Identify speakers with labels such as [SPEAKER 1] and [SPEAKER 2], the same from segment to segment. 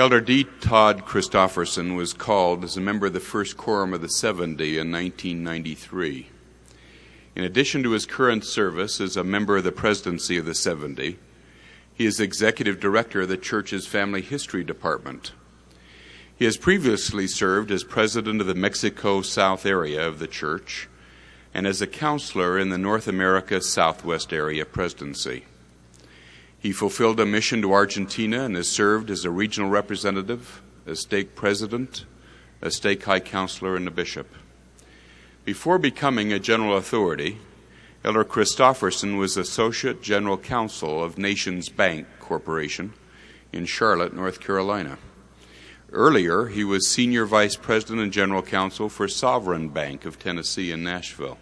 [SPEAKER 1] Elder D. Todd Christofferson was called as a member of the First Quorum of the 70 in 1993. In addition to his current service as a member of the presidency of the 70, he is executive director of the church's Family History Department. He has previously served as president of the Mexico South area of the church and as a counselor in the North America Southwest area presidency. He fulfilled a mission to Argentina and has served as a regional representative, a stake president, a stake high counselor, and a bishop. Before becoming a general authority, Elder Christofferson was Associate General Counsel of NationsBank Corporation in Charlotte, North Carolina. Earlier, he was Senior Vice President and General Counsel for Sovereign Bank of Tennessee in Nashville.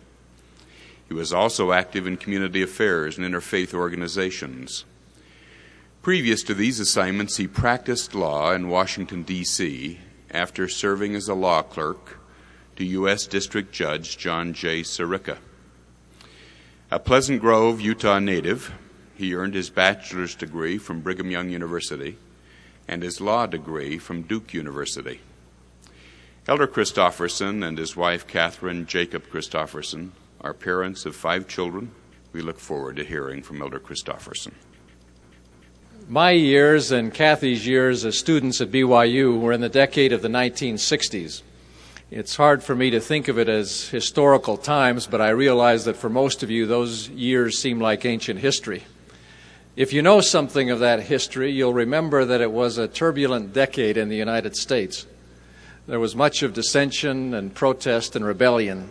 [SPEAKER 1] He was also active in community affairs and interfaith organizations. Previous to these assignments, he practiced law in Washington, D.C., after serving as a law clerk to U.S. District Judge John J. Sirica. A Pleasant Grove, Utah native, he earned his bachelor's degree from Brigham Young University and his law degree from Duke University. Elder Christofferson and his wife Katherine Jacob Christofferson are parents of five children. We look forward to hearing from Elder Christofferson.
[SPEAKER 2] My years and Kathy's years as students at BYU were in the decade of the 1960s. It's hard for me to think of it as historical times, but I realize that for most of you, those years seem like ancient history. If you know something of that history, you'll remember that it was a turbulent decade in the United States. There was much of dissension and protest and rebellion.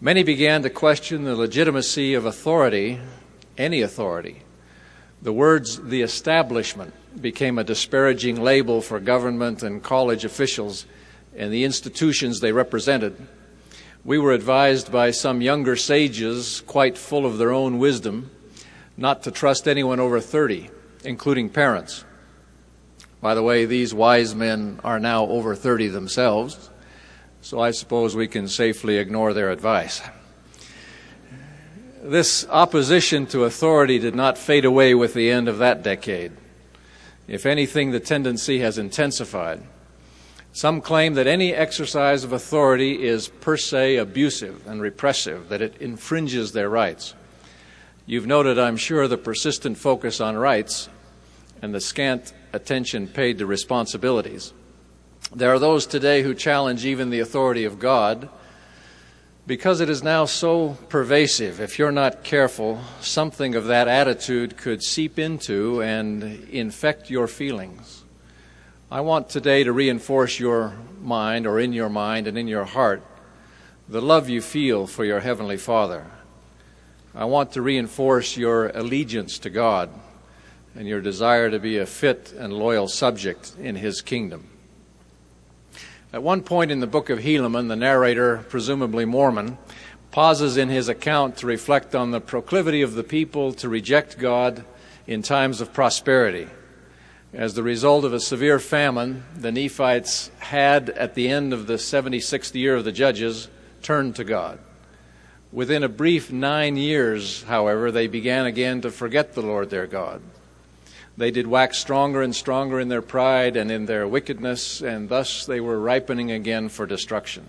[SPEAKER 2] Many began to question the legitimacy of authority, any authority. The words the establishment became a disparaging label for government and college officials and the institutions they represented. We were advised by some younger sages, quite full of their own wisdom, not to trust anyone over 30, including parents. By the way, these wise men are now over 30 themselves, so I suppose we can safely ignore their advice. This opposition to authority did not fade away with the end of that decade. If anything, the tendency has intensified. Some claim that any exercise of authority is per se abusive and repressive, that it infringes their rights. You've noted, I'm sure, the persistent focus on rights and the scant attention paid to responsibilities. There are those today who challenge even the authority of God because it is now so pervasive. If you're not careful, something of that attitude could seep into and infect your feelings. I want today to reinforce your mind, or in your mind and in your heart, the love you feel for your Heavenly Father. I want to reinforce your allegiance to God and your desire to be a fit and loyal subject in His kingdom. At one point in the book of Helaman, the narrator, presumably Mormon, pauses in his account to reflect on the proclivity of the people to reject God in times of prosperity. As the result of a severe famine, the Nephites had, at the end of the 76th year of the judges, turned to God. Within a brief nine years, however, they began again to forget the Lord their God. They did wax stronger and stronger in their pride and in their wickedness, and thus they were ripening again for destruction.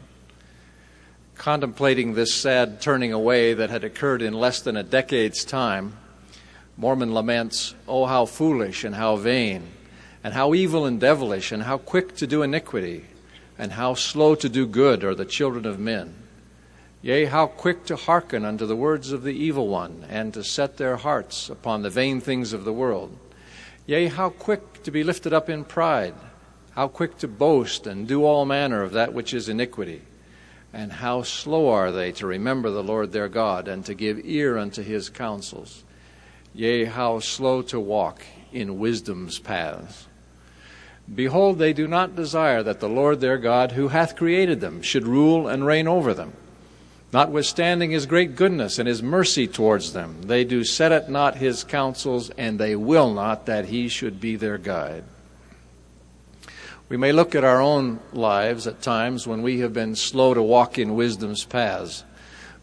[SPEAKER 2] Contemplating this sad turning away that had occurred in less than a decade's time, Mormon laments, Oh, how foolish and how vain, and how evil and devilish, and how quick to do iniquity, and how slow to do good are the children of men. Yea, how quick to hearken unto the words of the evil one, and to set their hearts upon the vain things of the world. Yea, how quick to be lifted up in pride, how quick to boast and do all manner of that which is iniquity. And how slow are they to remember the Lord their God, and to give ear unto his counsels. Yea, how slow to walk in wisdom's paths. Behold, they do not desire that the Lord their God, who hath created them, should rule and reign over them. Notwithstanding his great goodness and his mercy towards them, they do set at naught his counsels, and they will not that he should be their guide. We may look at our own lives at times when we have been slow to walk in wisdom's paths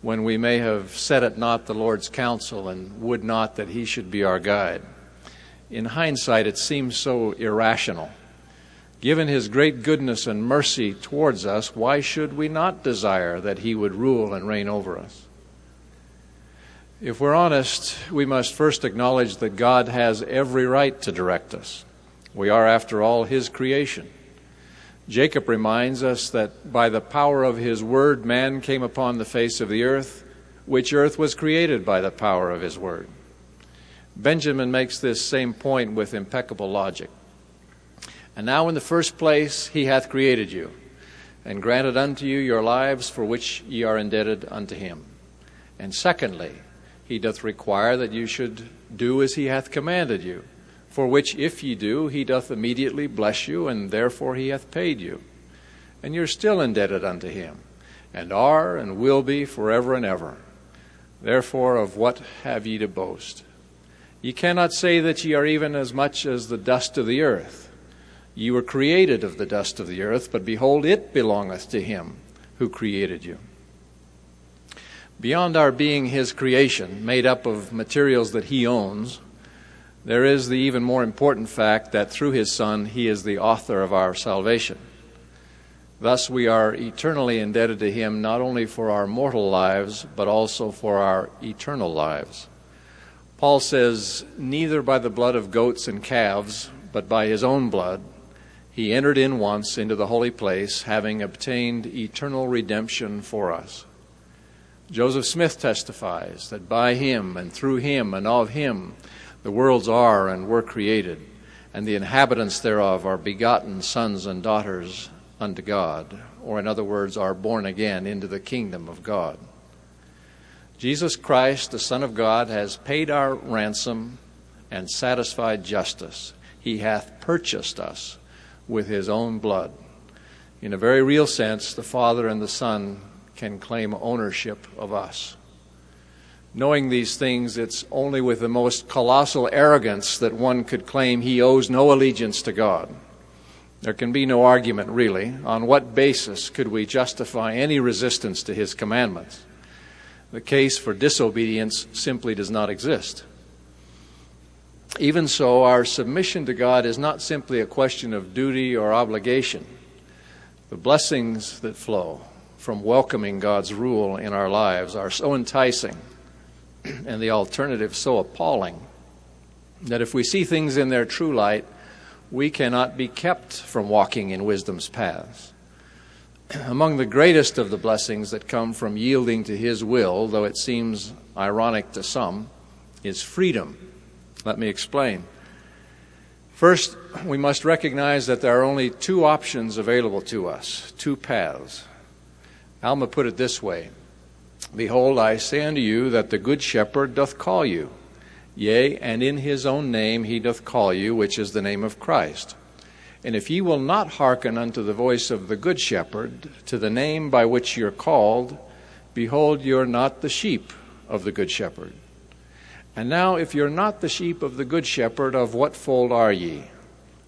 [SPEAKER 2] when we may have set at naught the Lord's counsel and would not that He should be our guide. In hindsight, it seems so irrational. Given his great goodness and mercy towards us, why should we not desire that he would rule and reign over us? If we're honest, we must first acknowledge that God has every right to direct us. We are, after all, his creation. Jacob reminds us that by the power of his word, man came upon the face of the earth, which earth was created by the power of his word. Benjamin makes this same point with impeccable logic. And now, in the first place, he hath created you, and granted unto you your lives for which ye are indebted unto him. And secondly, he doth require that you should do as he hath commanded you, for which if ye do, he doth immediately bless you, and therefore he hath paid you. And you're still indebted unto him, and are and will be forever and ever. Therefore, of what have ye to boast? Ye cannot say that ye are even as much as the dust of the earth. Ye were created of the dust of the earth, but behold, it belongeth to him who created you. Beyond our being his creation, made up of materials that he owns, there is the even more important fact that through his Son, he is the author of our salvation. Thus, we are eternally indebted to him not only for our mortal lives, but also for our eternal lives. Paul says, Neither by the blood of goats and calves, but by his own blood, he entered in once into the holy place, having obtained eternal redemption for us. Joseph Smith testifies that by him and through him and of him the worlds are and were created, and the inhabitants thereof are begotten sons and daughters unto God, or in other words, are born again into the kingdom of God. Jesus Christ, the Son of God, has paid our ransom and satisfied justice. He hath purchased us with his own blood. In a very real sense, the Father and the Son can claim ownership of us. Knowing these things, it's only with the most colossal arrogance that one could claim he owes no allegiance to God. There can be no argument, really. On what basis could we justify any resistance to his commandments? The case for disobedience simply does not exist. Even so, our submission to God is not simply a question of duty or obligation. The blessings that flow from welcoming God's rule in our lives are so enticing and the alternative so appalling that if we see things in their true light, we cannot be kept from walking in wisdom's paths. Among the greatest of the blessings that come from yielding to His will, though it seems ironic to some, is freedom let me explain. First, we must recognize that there are only two options available to us, two paths. Alma put it this way Behold, I say unto you that the Good Shepherd doth call you. Yea, and in his own name he doth call you, which is the name of Christ. And if ye will not hearken unto the voice of the Good Shepherd, to the name by which ye are called, behold, ye are not the sheep of the Good Shepherd. And now, if you're not the sheep of the good shepherd, of what fold are ye?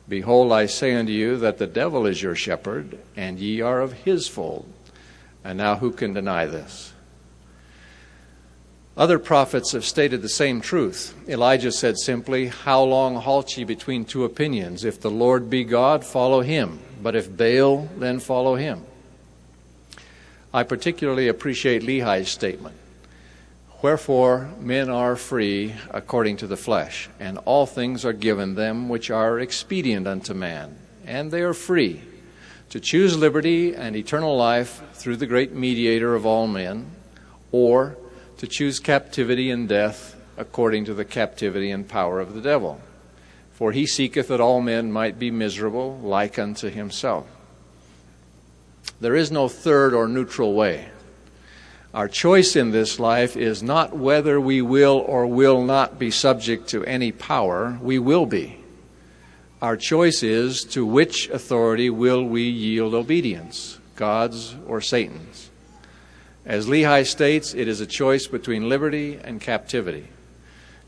[SPEAKER 2] Behold, I say unto you that the devil is your shepherd, and ye are of his fold. And now, who can deny this? Other prophets have stated the same truth. Elijah said simply, How long halt ye between two opinions? If the Lord be God, follow him. But if Baal, then follow him. I particularly appreciate Lehi's statement. Wherefore men are free according to the flesh, and all things are given them which are expedient unto man, and they are free to choose liberty and eternal life through the great mediator of all men, or to choose captivity and death according to the captivity and power of the devil. For he seeketh that all men might be miserable like unto himself. There is no third or neutral way. Our choice in this life is not whether we will or will not be subject to any power, we will be. Our choice is to which authority will we yield obedience, God's or Satan's. As Lehi states, it is a choice between liberty and captivity.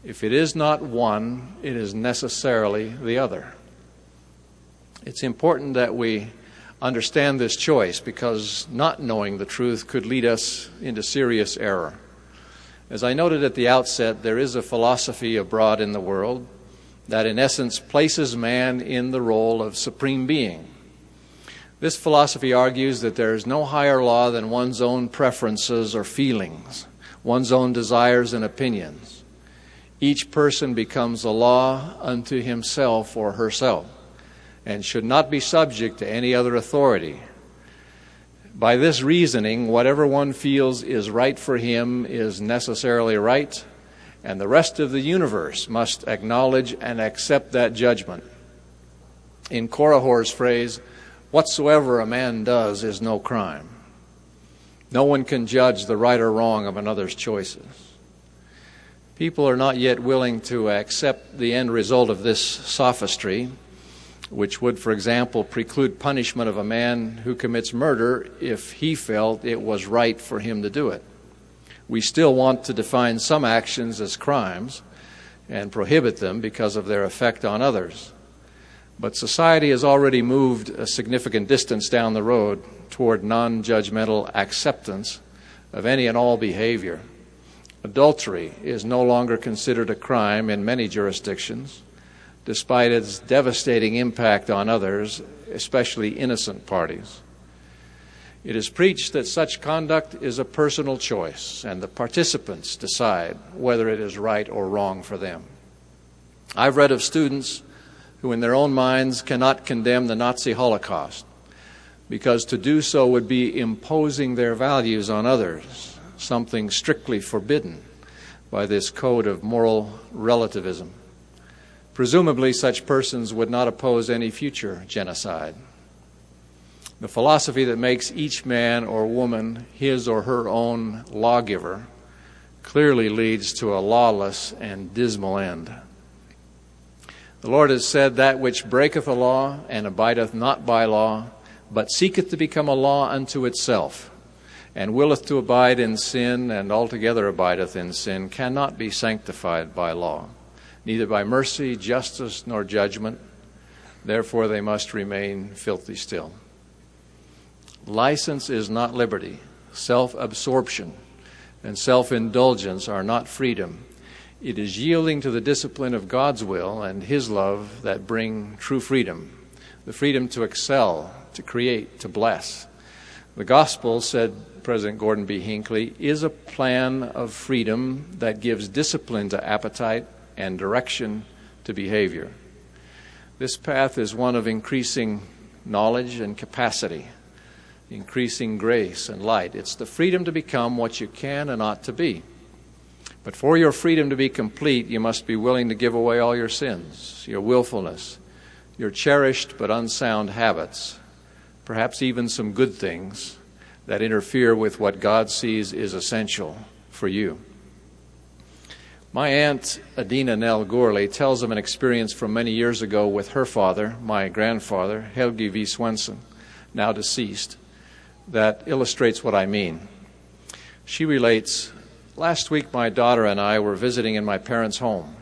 [SPEAKER 2] If it is not one, it is necessarily the other. It's important that we understand this choice because not knowing the truth could lead us into serious error. As I noted at the outset, there is a philosophy abroad in the world that in essence places man in the role of supreme being. This philosophy argues that there is no higher law than one's own preferences or feelings, one's own desires and opinions. Each person becomes a law unto himself or herself and should not be subject to any other authority. By this reasoning, whatever one feels is right for him is necessarily right, and the rest of the universe must acknowledge and accept that judgment. In Korihor's phrase, whatsoever a man does is no crime. No one can judge the right or wrong of another's choices. People are not yet willing to accept the end result of this sophistry which would, for example, preclude punishment of a man who commits murder if he felt it was right for him to do it. We still want to define some actions as crimes and prohibit them because of their effect on others. But society has already moved a significant distance down the road toward non judgmental acceptance of any and all behavior. Adultery is no longer considered a crime in many jurisdictions despite its devastating impact on others, especially innocent parties. It is preached that such conduct is a personal choice, and the participants decide whether it is right or wrong for them. I've read of students who, in their own minds, cannot condemn the Nazi Holocaust because to do so would be imposing their values on others, something strictly forbidden by this code of moral relativism. Presumably, such persons would not oppose any future genocide. The philosophy that makes each man or woman his or her own lawgiver clearly leads to a lawless and dismal end. The Lord has said, That which breaketh a law and abideth not by law, but seeketh to become a law unto itself, and willeth to abide in sin, and altogether abideth in sin, cannot be sanctified by law neither by mercy, justice, nor judgment. Therefore, they must remain filthy still. License is not liberty. Self absorption and self indulgence are not freedom. It is yielding to the discipline of God's will and His love that bring true freedom the freedom to excel, to create, to bless. The gospel, said President Gordon B. Hinckley, is a plan of freedom that gives discipline to appetite and direction to behavior. This path is one of increasing knowledge and capacity, increasing grace and light. It's the freedom to become what you can and ought to be. But for your freedom to be complete, you must be willing to give away all your sins, your willfulness, your cherished but unsound habits, perhaps even some good things that interfere with what God sees is essential for you. My aunt, Adina Nell Gorley, tells of an experience from many years ago with her father, my grandfather, Helgi V. Swenson, now deceased, that illustrates what I mean. She relates Last week, my daughter and I were visiting in my parents' home.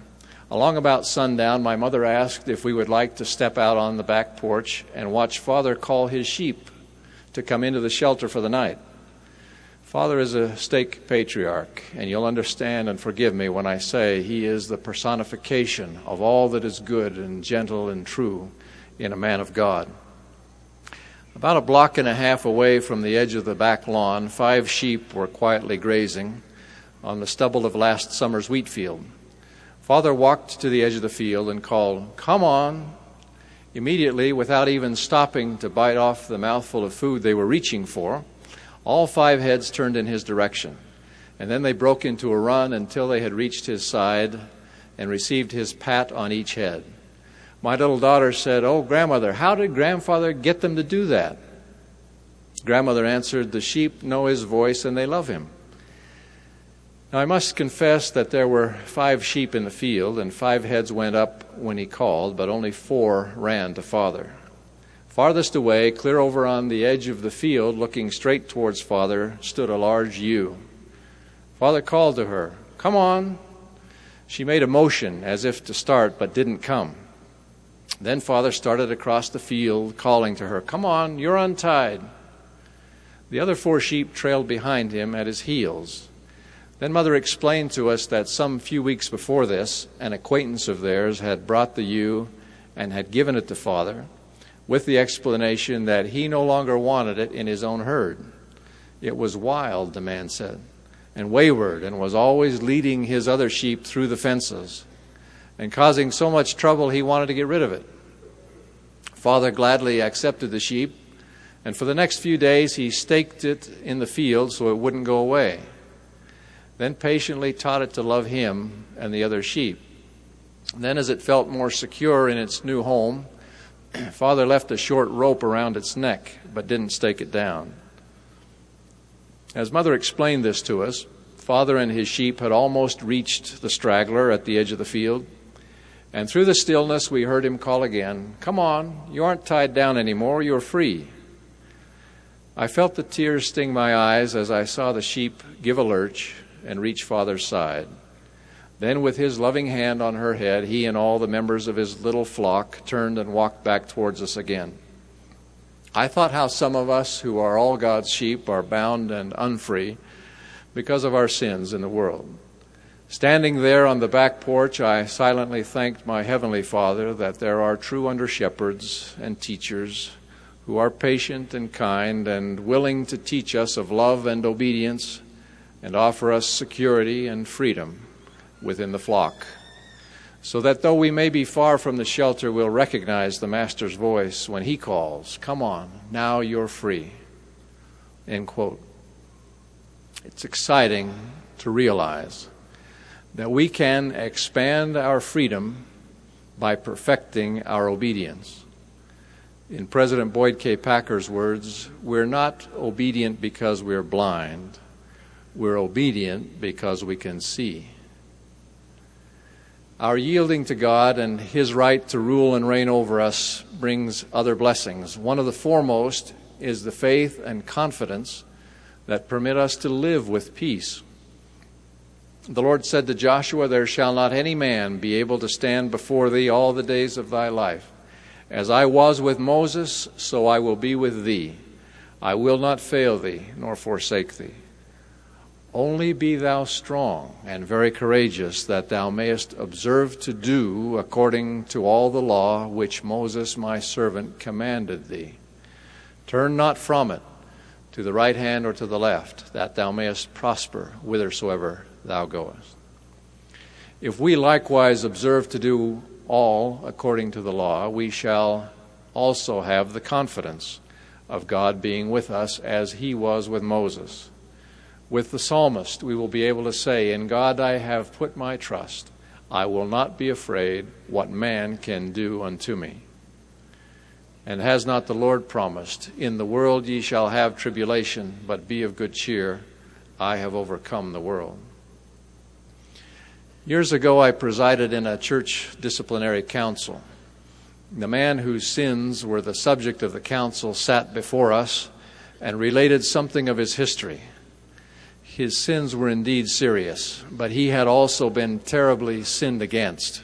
[SPEAKER 2] Along about sundown, my mother asked if we would like to step out on the back porch and watch father call his sheep to come into the shelter for the night. Father is a stake patriarch, and you'll understand and forgive me when I say he is the personification of all that is good and gentle and true in a man of God. About a block and a half away from the edge of the back lawn, five sheep were quietly grazing on the stubble of last summer's wheat field. Father walked to the edge of the field and called, Come on! Immediately, without even stopping to bite off the mouthful of food they were reaching for, all five heads turned in his direction, and then they broke into a run until they had reached his side and received his pat on each head. My little daughter said, Oh, grandmother, how did grandfather get them to do that? Grandmother answered, The sheep know his voice and they love him. Now, I must confess that there were five sheep in the field, and five heads went up when he called, but only four ran to father. Farthest away, clear over on the edge of the field, looking straight towards Father, stood a large ewe. Father called to her, Come on. She made a motion as if to start, but didn't come. Then Father started across the field, calling to her, Come on, you're untied. The other four sheep trailed behind him at his heels. Then Mother explained to us that some few weeks before this, an acquaintance of theirs had brought the ewe and had given it to Father with the explanation that he no longer wanted it in his own herd. It was wild, the man said, and wayward, and was always leading his other sheep through the fences and causing so much trouble he wanted to get rid of it. Father gladly accepted the sheep, and for the next few days he staked it in the field so it wouldn't go away. Then patiently taught it to love him and the other sheep. Then, as it felt more secure in its new home, Father left a short rope around its neck, but didn't stake it down. As Mother explained this to us, Father and his sheep had almost reached the straggler at the edge of the field. And through the stillness, we heard him call again, Come on, you aren't tied down anymore, you're free. I felt the tears sting my eyes as I saw the sheep give a lurch and reach Father's side. Then, with his loving hand on her head, he and all the members of his little flock turned and walked back towards us again. I thought how some of us, who are all God's sheep, are bound and unfree because of our sins in the world. Standing there on the back porch, I silently thanked my Heavenly Father that there are true under shepherds and teachers who are patient and kind and willing to teach us of love and obedience and offer us security and freedom within the flock, so that though we may be far from the shelter, we'll recognize the Master's voice when he calls, Come on, now you're free. End quote. It's exciting to realize that we can expand our freedom by perfecting our obedience. In President Boyd K. Packer's words, we're not obedient because we're blind, we're obedient because we can see. Our yielding to God and His right to rule and reign over us brings other blessings. One of the foremost is the faith and confidence that permit us to live with peace. The Lord said to Joshua, There shall not any man be able to stand before thee all the days of thy life. As I was with Moses, so I will be with thee. I will not fail thee, nor forsake thee. Only be thou strong and very courageous, that thou mayest observe to do according to all the law which Moses my servant commanded thee. Turn not from it to the right hand or to the left, that thou mayest prosper whithersoever thou goest. If we likewise observe to do all according to the law, we shall also have the confidence of God being with us as he was with Moses. With the psalmist, we will be able to say, In God I have put my trust. I will not be afraid what man can do unto me. And has not the Lord promised, In the world ye shall have tribulation, but be of good cheer. I have overcome the world. Years ago, I presided in a church disciplinary council. The man whose sins were the subject of the council sat before us and related something of his history his sins were indeed serious, but he had also been terribly sinned against.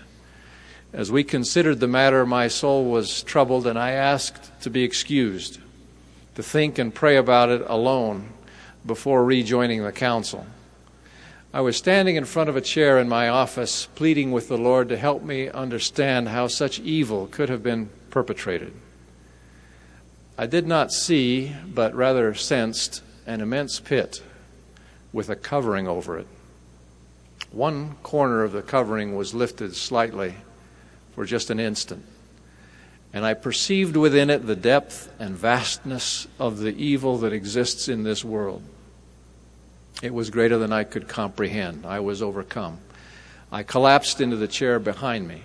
[SPEAKER 2] As we considered the matter, my soul was troubled, and I asked to be excused, to think and pray about it alone before rejoining the council. I was standing in front of a chair in my office, pleading with the Lord to help me understand how such evil could have been perpetrated. I did not see, but rather sensed, an immense pit with a covering over it. One corner of the covering was lifted slightly for just an instant, and I perceived within it the depth and vastness of the evil that exists in this world. It was greater than I could comprehend. I was overcome. I collapsed into the chair behind me.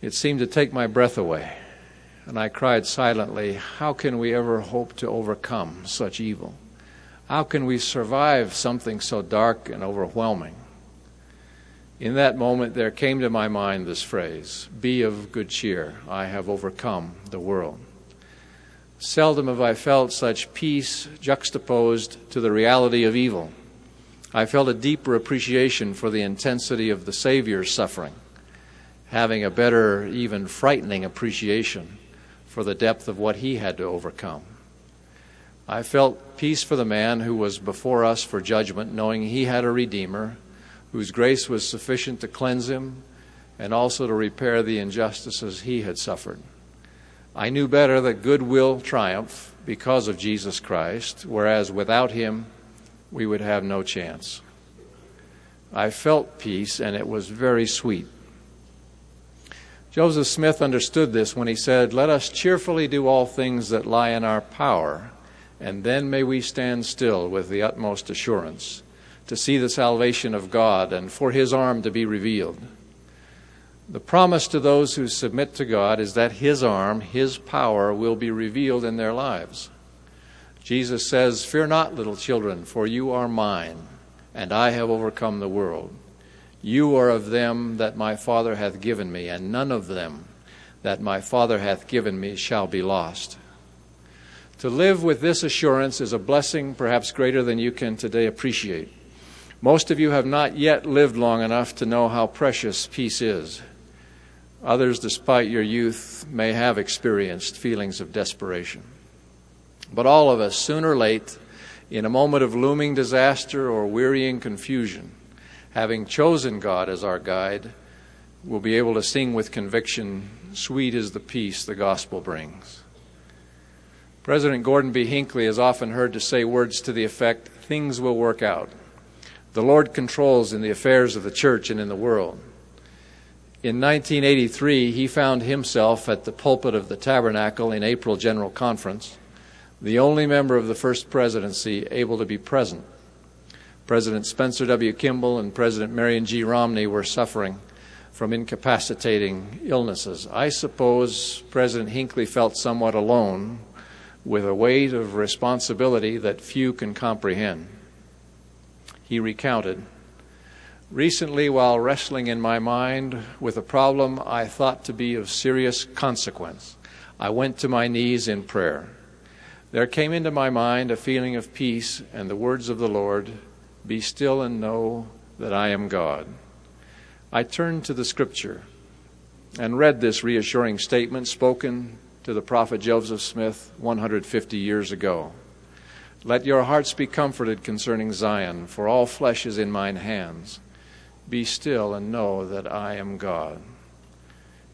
[SPEAKER 2] It seemed to take my breath away, and I cried silently, How can we ever hope to overcome such evil? How can we survive something so dark and overwhelming? In that moment, there came to my mind this phrase Be of good cheer, I have overcome the world. Seldom have I felt such peace juxtaposed to the reality of evil. I felt a deeper appreciation for the intensity of the Savior's suffering, having a better, even frightening appreciation for the depth of what he had to overcome. I felt peace for the man who was before us for judgment, knowing he had a Redeemer whose grace was sufficient to cleanse him and also to repair the injustices he had suffered. I knew better that good will triumph because of Jesus Christ, whereas without him we would have no chance. I felt peace, and it was very sweet. Joseph Smith understood this when he said, Let us cheerfully do all things that lie in our power, and then may we stand still with the utmost assurance to see the salvation of God and for his arm to be revealed. The promise to those who submit to God is that his arm, his power, will be revealed in their lives. Jesus says, Fear not, little children, for you are mine, and I have overcome the world. You are of them that my Father hath given me, and none of them that my Father hath given me shall be lost. To live with this assurance is a blessing perhaps greater than you can today appreciate. Most of you have not yet lived long enough to know how precious peace is. Others, despite your youth, may have experienced feelings of desperation. But all of us, sooner or late, in a moment of looming disaster or wearying confusion, having chosen God as our guide, will be able to sing with conviction, Sweet is the peace the gospel brings. President Gordon B. Hinckley is often heard to say words to the effect, Things will work out. The Lord controls in the affairs of the church and in the world. In 1983, he found himself at the pulpit of the Tabernacle in April General Conference, the only member of the First Presidency able to be present. President Spencer W. Kimball and President Marion G. Romney were suffering from incapacitating illnesses. I suppose President Hinckley felt somewhat alone with a weight of responsibility that few can comprehend he recounted. Recently, while wrestling in my mind with a problem I thought to be of serious consequence, I went to my knees in prayer. There came into my mind a feeling of peace and the words of the Lord Be still and know that I am God. I turned to the scripture and read this reassuring statement spoken to the prophet Joseph Smith 150 years ago. Let your hearts be comforted concerning Zion, for all flesh is in mine hands. Be still and know that I am God.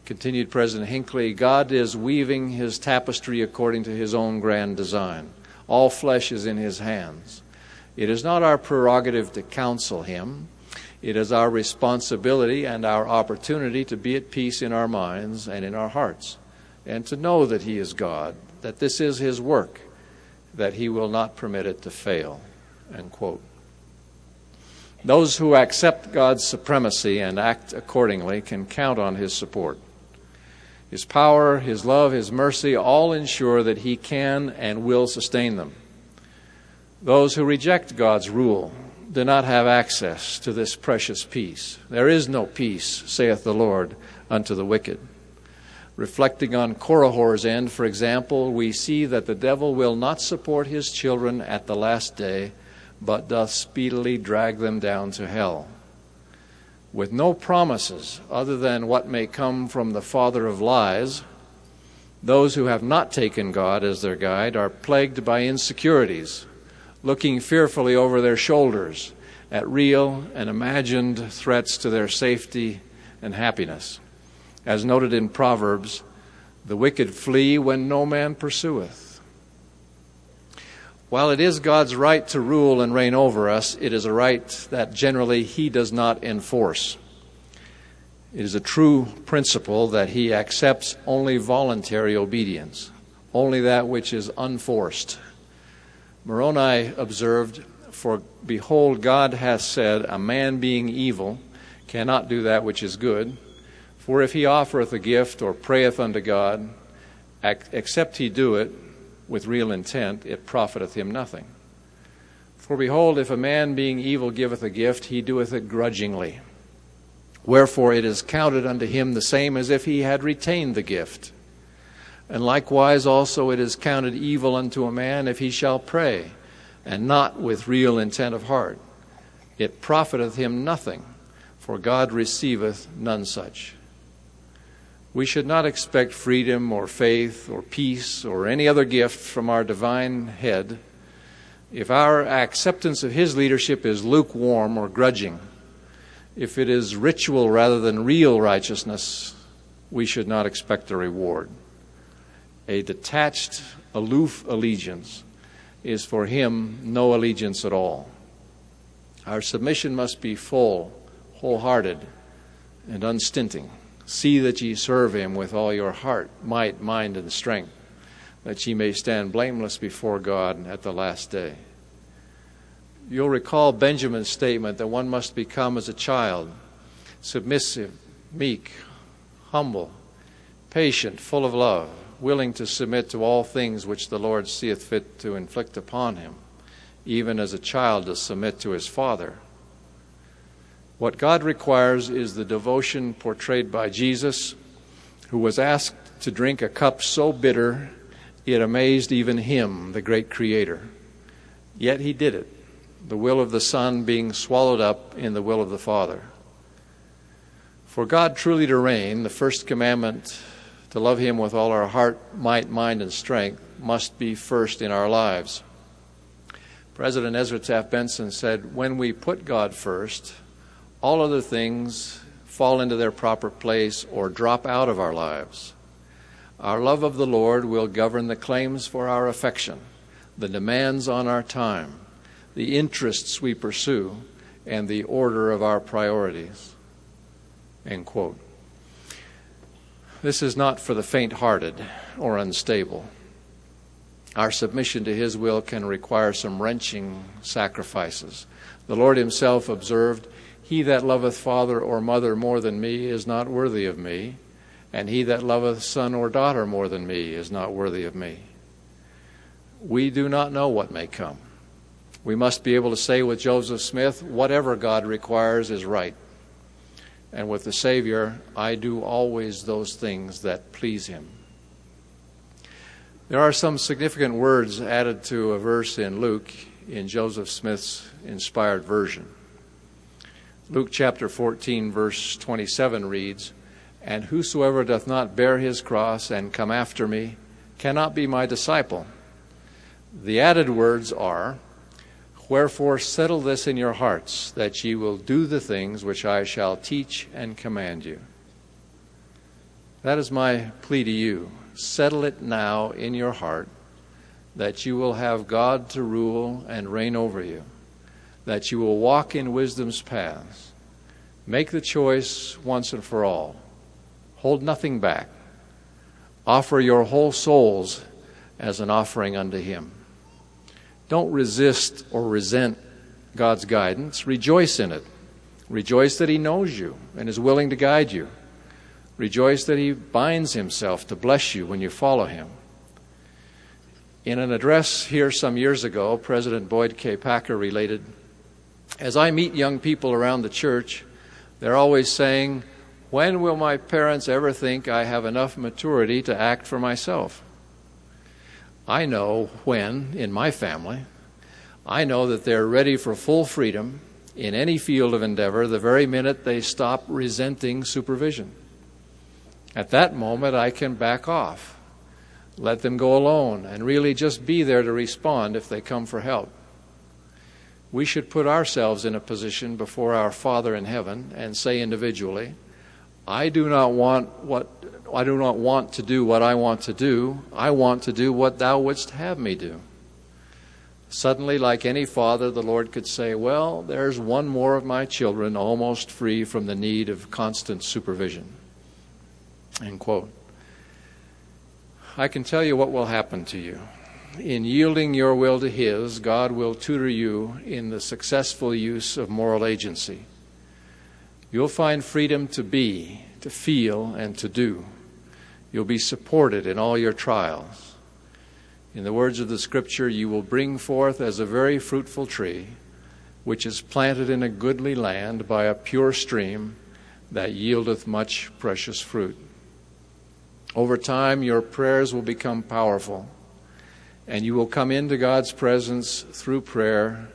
[SPEAKER 2] Continued President Hinckley God is weaving his tapestry according to his own grand design. All flesh is in his hands. It is not our prerogative to counsel him. It is our responsibility and our opportunity to be at peace in our minds and in our hearts, and to know that He is God, that this is His work, that he will not permit it to fail. Those who accept God's supremacy and act accordingly can count on his support. His power, his love, his mercy all ensure that he can and will sustain them. Those who reject God's rule do not have access to this precious peace. There is no peace, saith the Lord, unto the wicked. Reflecting on Korihor's end, for example, we see that the devil will not support his children at the last day, but doth speedily drag them down to hell. With no promises other than what may come from the father of lies, those who have not taken God as their guide are plagued by insecurities, looking fearfully over their shoulders at real and imagined threats to their safety and happiness. As noted in Proverbs, the wicked flee when no man pursueth. While it is God's right to rule and reign over us, it is a right that generally He does not enforce. It is a true principle that He accepts only voluntary obedience, only that which is unforced. Moroni observed, For behold, God hath said, A man being evil cannot do that which is good for if he offereth a gift or prayeth unto God, except he do it with real intent, it profiteth him nothing. For behold, if a man being evil giveth a gift, he doeth it grudgingly. Wherefore it is counted unto him the same as if he had retained the gift. And likewise also it is counted evil unto a man if he shall pray, and not with real intent of heart. It profiteth him nothing, for God receiveth none such. We should not expect freedom or faith or peace or any other gift from our divine head if our acceptance of his leadership is lukewarm or grudging. If it is ritual rather than real righteousness, we should not expect a reward. A detached, aloof allegiance is for him no allegiance at all. Our submission must be full, wholehearted, and unstinting. See that ye serve him with all your heart, might, mind, and strength, that ye may stand blameless before God at the last day. You'll recall Benjamin's statement that one must become as a child submissive, meek, humble, patient, full of love, willing to submit to all things which the Lord seeth fit to inflict upon him, even as a child does submit to his father. What God requires is the devotion portrayed by Jesus, who was asked to drink a cup so bitter it amazed even him, the great Creator. Yet he did it, the will of the Son being swallowed up in the will of the Father. For God truly to reign, the first commandment, to love Him with all our heart, might, mind, and strength, must be first in our lives. President Ezra Taft Benson said, When we put God first, all other things fall into their proper place or drop out of our lives. Our love of the Lord will govern the claims for our affection, the demands on our time, the interests we pursue, and the order of our priorities. End quote. This is not for the faint hearted or unstable. Our submission to His will can require some wrenching sacrifices. The Lord Himself observed, he that loveth father or mother more than me is not worthy of me, and he that loveth son or daughter more than me is not worthy of me. We do not know what may come. We must be able to say with Joseph Smith, whatever God requires is right. And with the Savior, I do always those things that please Him. There are some significant words added to a verse in Luke in Joseph Smith's inspired version. Luke chapter 14, verse 27 reads, And whosoever doth not bear his cross and come after me cannot be my disciple. The added words are, Wherefore settle this in your hearts, that ye will do the things which I shall teach and command you. That is my plea to you. Settle it now in your heart that you will have God to rule and reign over you that you will walk in wisdom's paths. Make the choice once and for all. Hold nothing back. Offer your whole souls as an offering unto Him. Don't resist or resent God's guidance. Rejoice in it. Rejoice that He knows you and is willing to guide you. Rejoice that He binds Himself to bless you when you follow Him. In an address here some years ago, President Boyd K. Packer related as I meet young people around the church, they're always saying, When will my parents ever think I have enough maturity to act for myself? I know when in my family. I know that they're ready for full freedom in any field of endeavor the very minute they stop resenting supervision. At that moment, I can back off, let them go alone, and really just be there to respond if they come for help we should put ourselves in a position before our Father in heaven and say individually, I do not want what I do not want to do what I want to do. I want to do what thou wouldst have me do. Suddenly, like any father, the Lord could say, Well, there's one more of my children almost free from the need of constant supervision. End quote. I can tell you what will happen to you in yielding your will to His, God will tutor you in the successful use of moral agency. You'll find freedom to be, to feel, and to do. You'll be supported in all your trials. In the words of the Scripture, you will bring forth as a very fruitful tree, which is planted in a goodly land by a pure stream that yieldeth much precious fruit. Over time, your prayers will become powerful and you will come into God's presence through prayer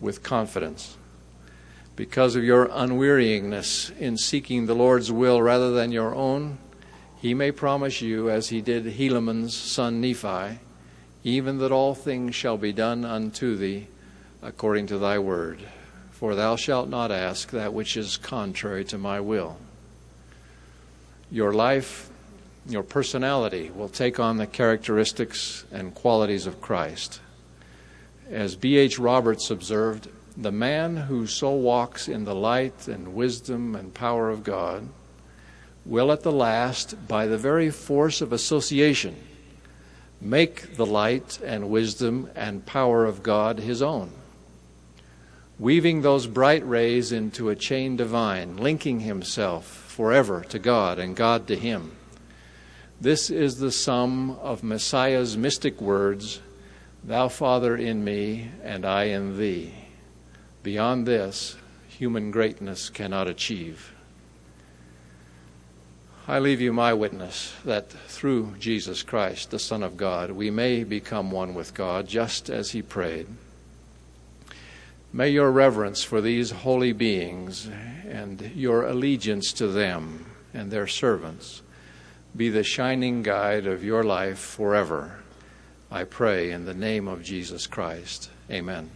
[SPEAKER 2] with confidence. Because of your unwearyingness in seeking the Lord's will rather than your own, he may promise you, as he did Helaman's son Nephi, even that all things shall be done unto thee according to thy word. For thou shalt not ask that which is contrary to my will. Your life, your personality will take on the characteristics and qualities of Christ. As B.H. Roberts observed, the man who so walks in the light and wisdom and power of God will at the last, by the very force of association, make the light and wisdom and power of God his own, weaving those bright rays into a chain divine, linking himself forever to God and God to him. This is the sum of Messiah's mystic words Thou, Father, in me, and I in thee. Beyond this, human greatness cannot achieve. I leave you my witness that through Jesus Christ, the Son of God, we may become one with God just as he prayed. May your reverence for these holy beings and your allegiance to them and their servants be the shining guide of your life forever. I pray in the name of Jesus Christ. Amen.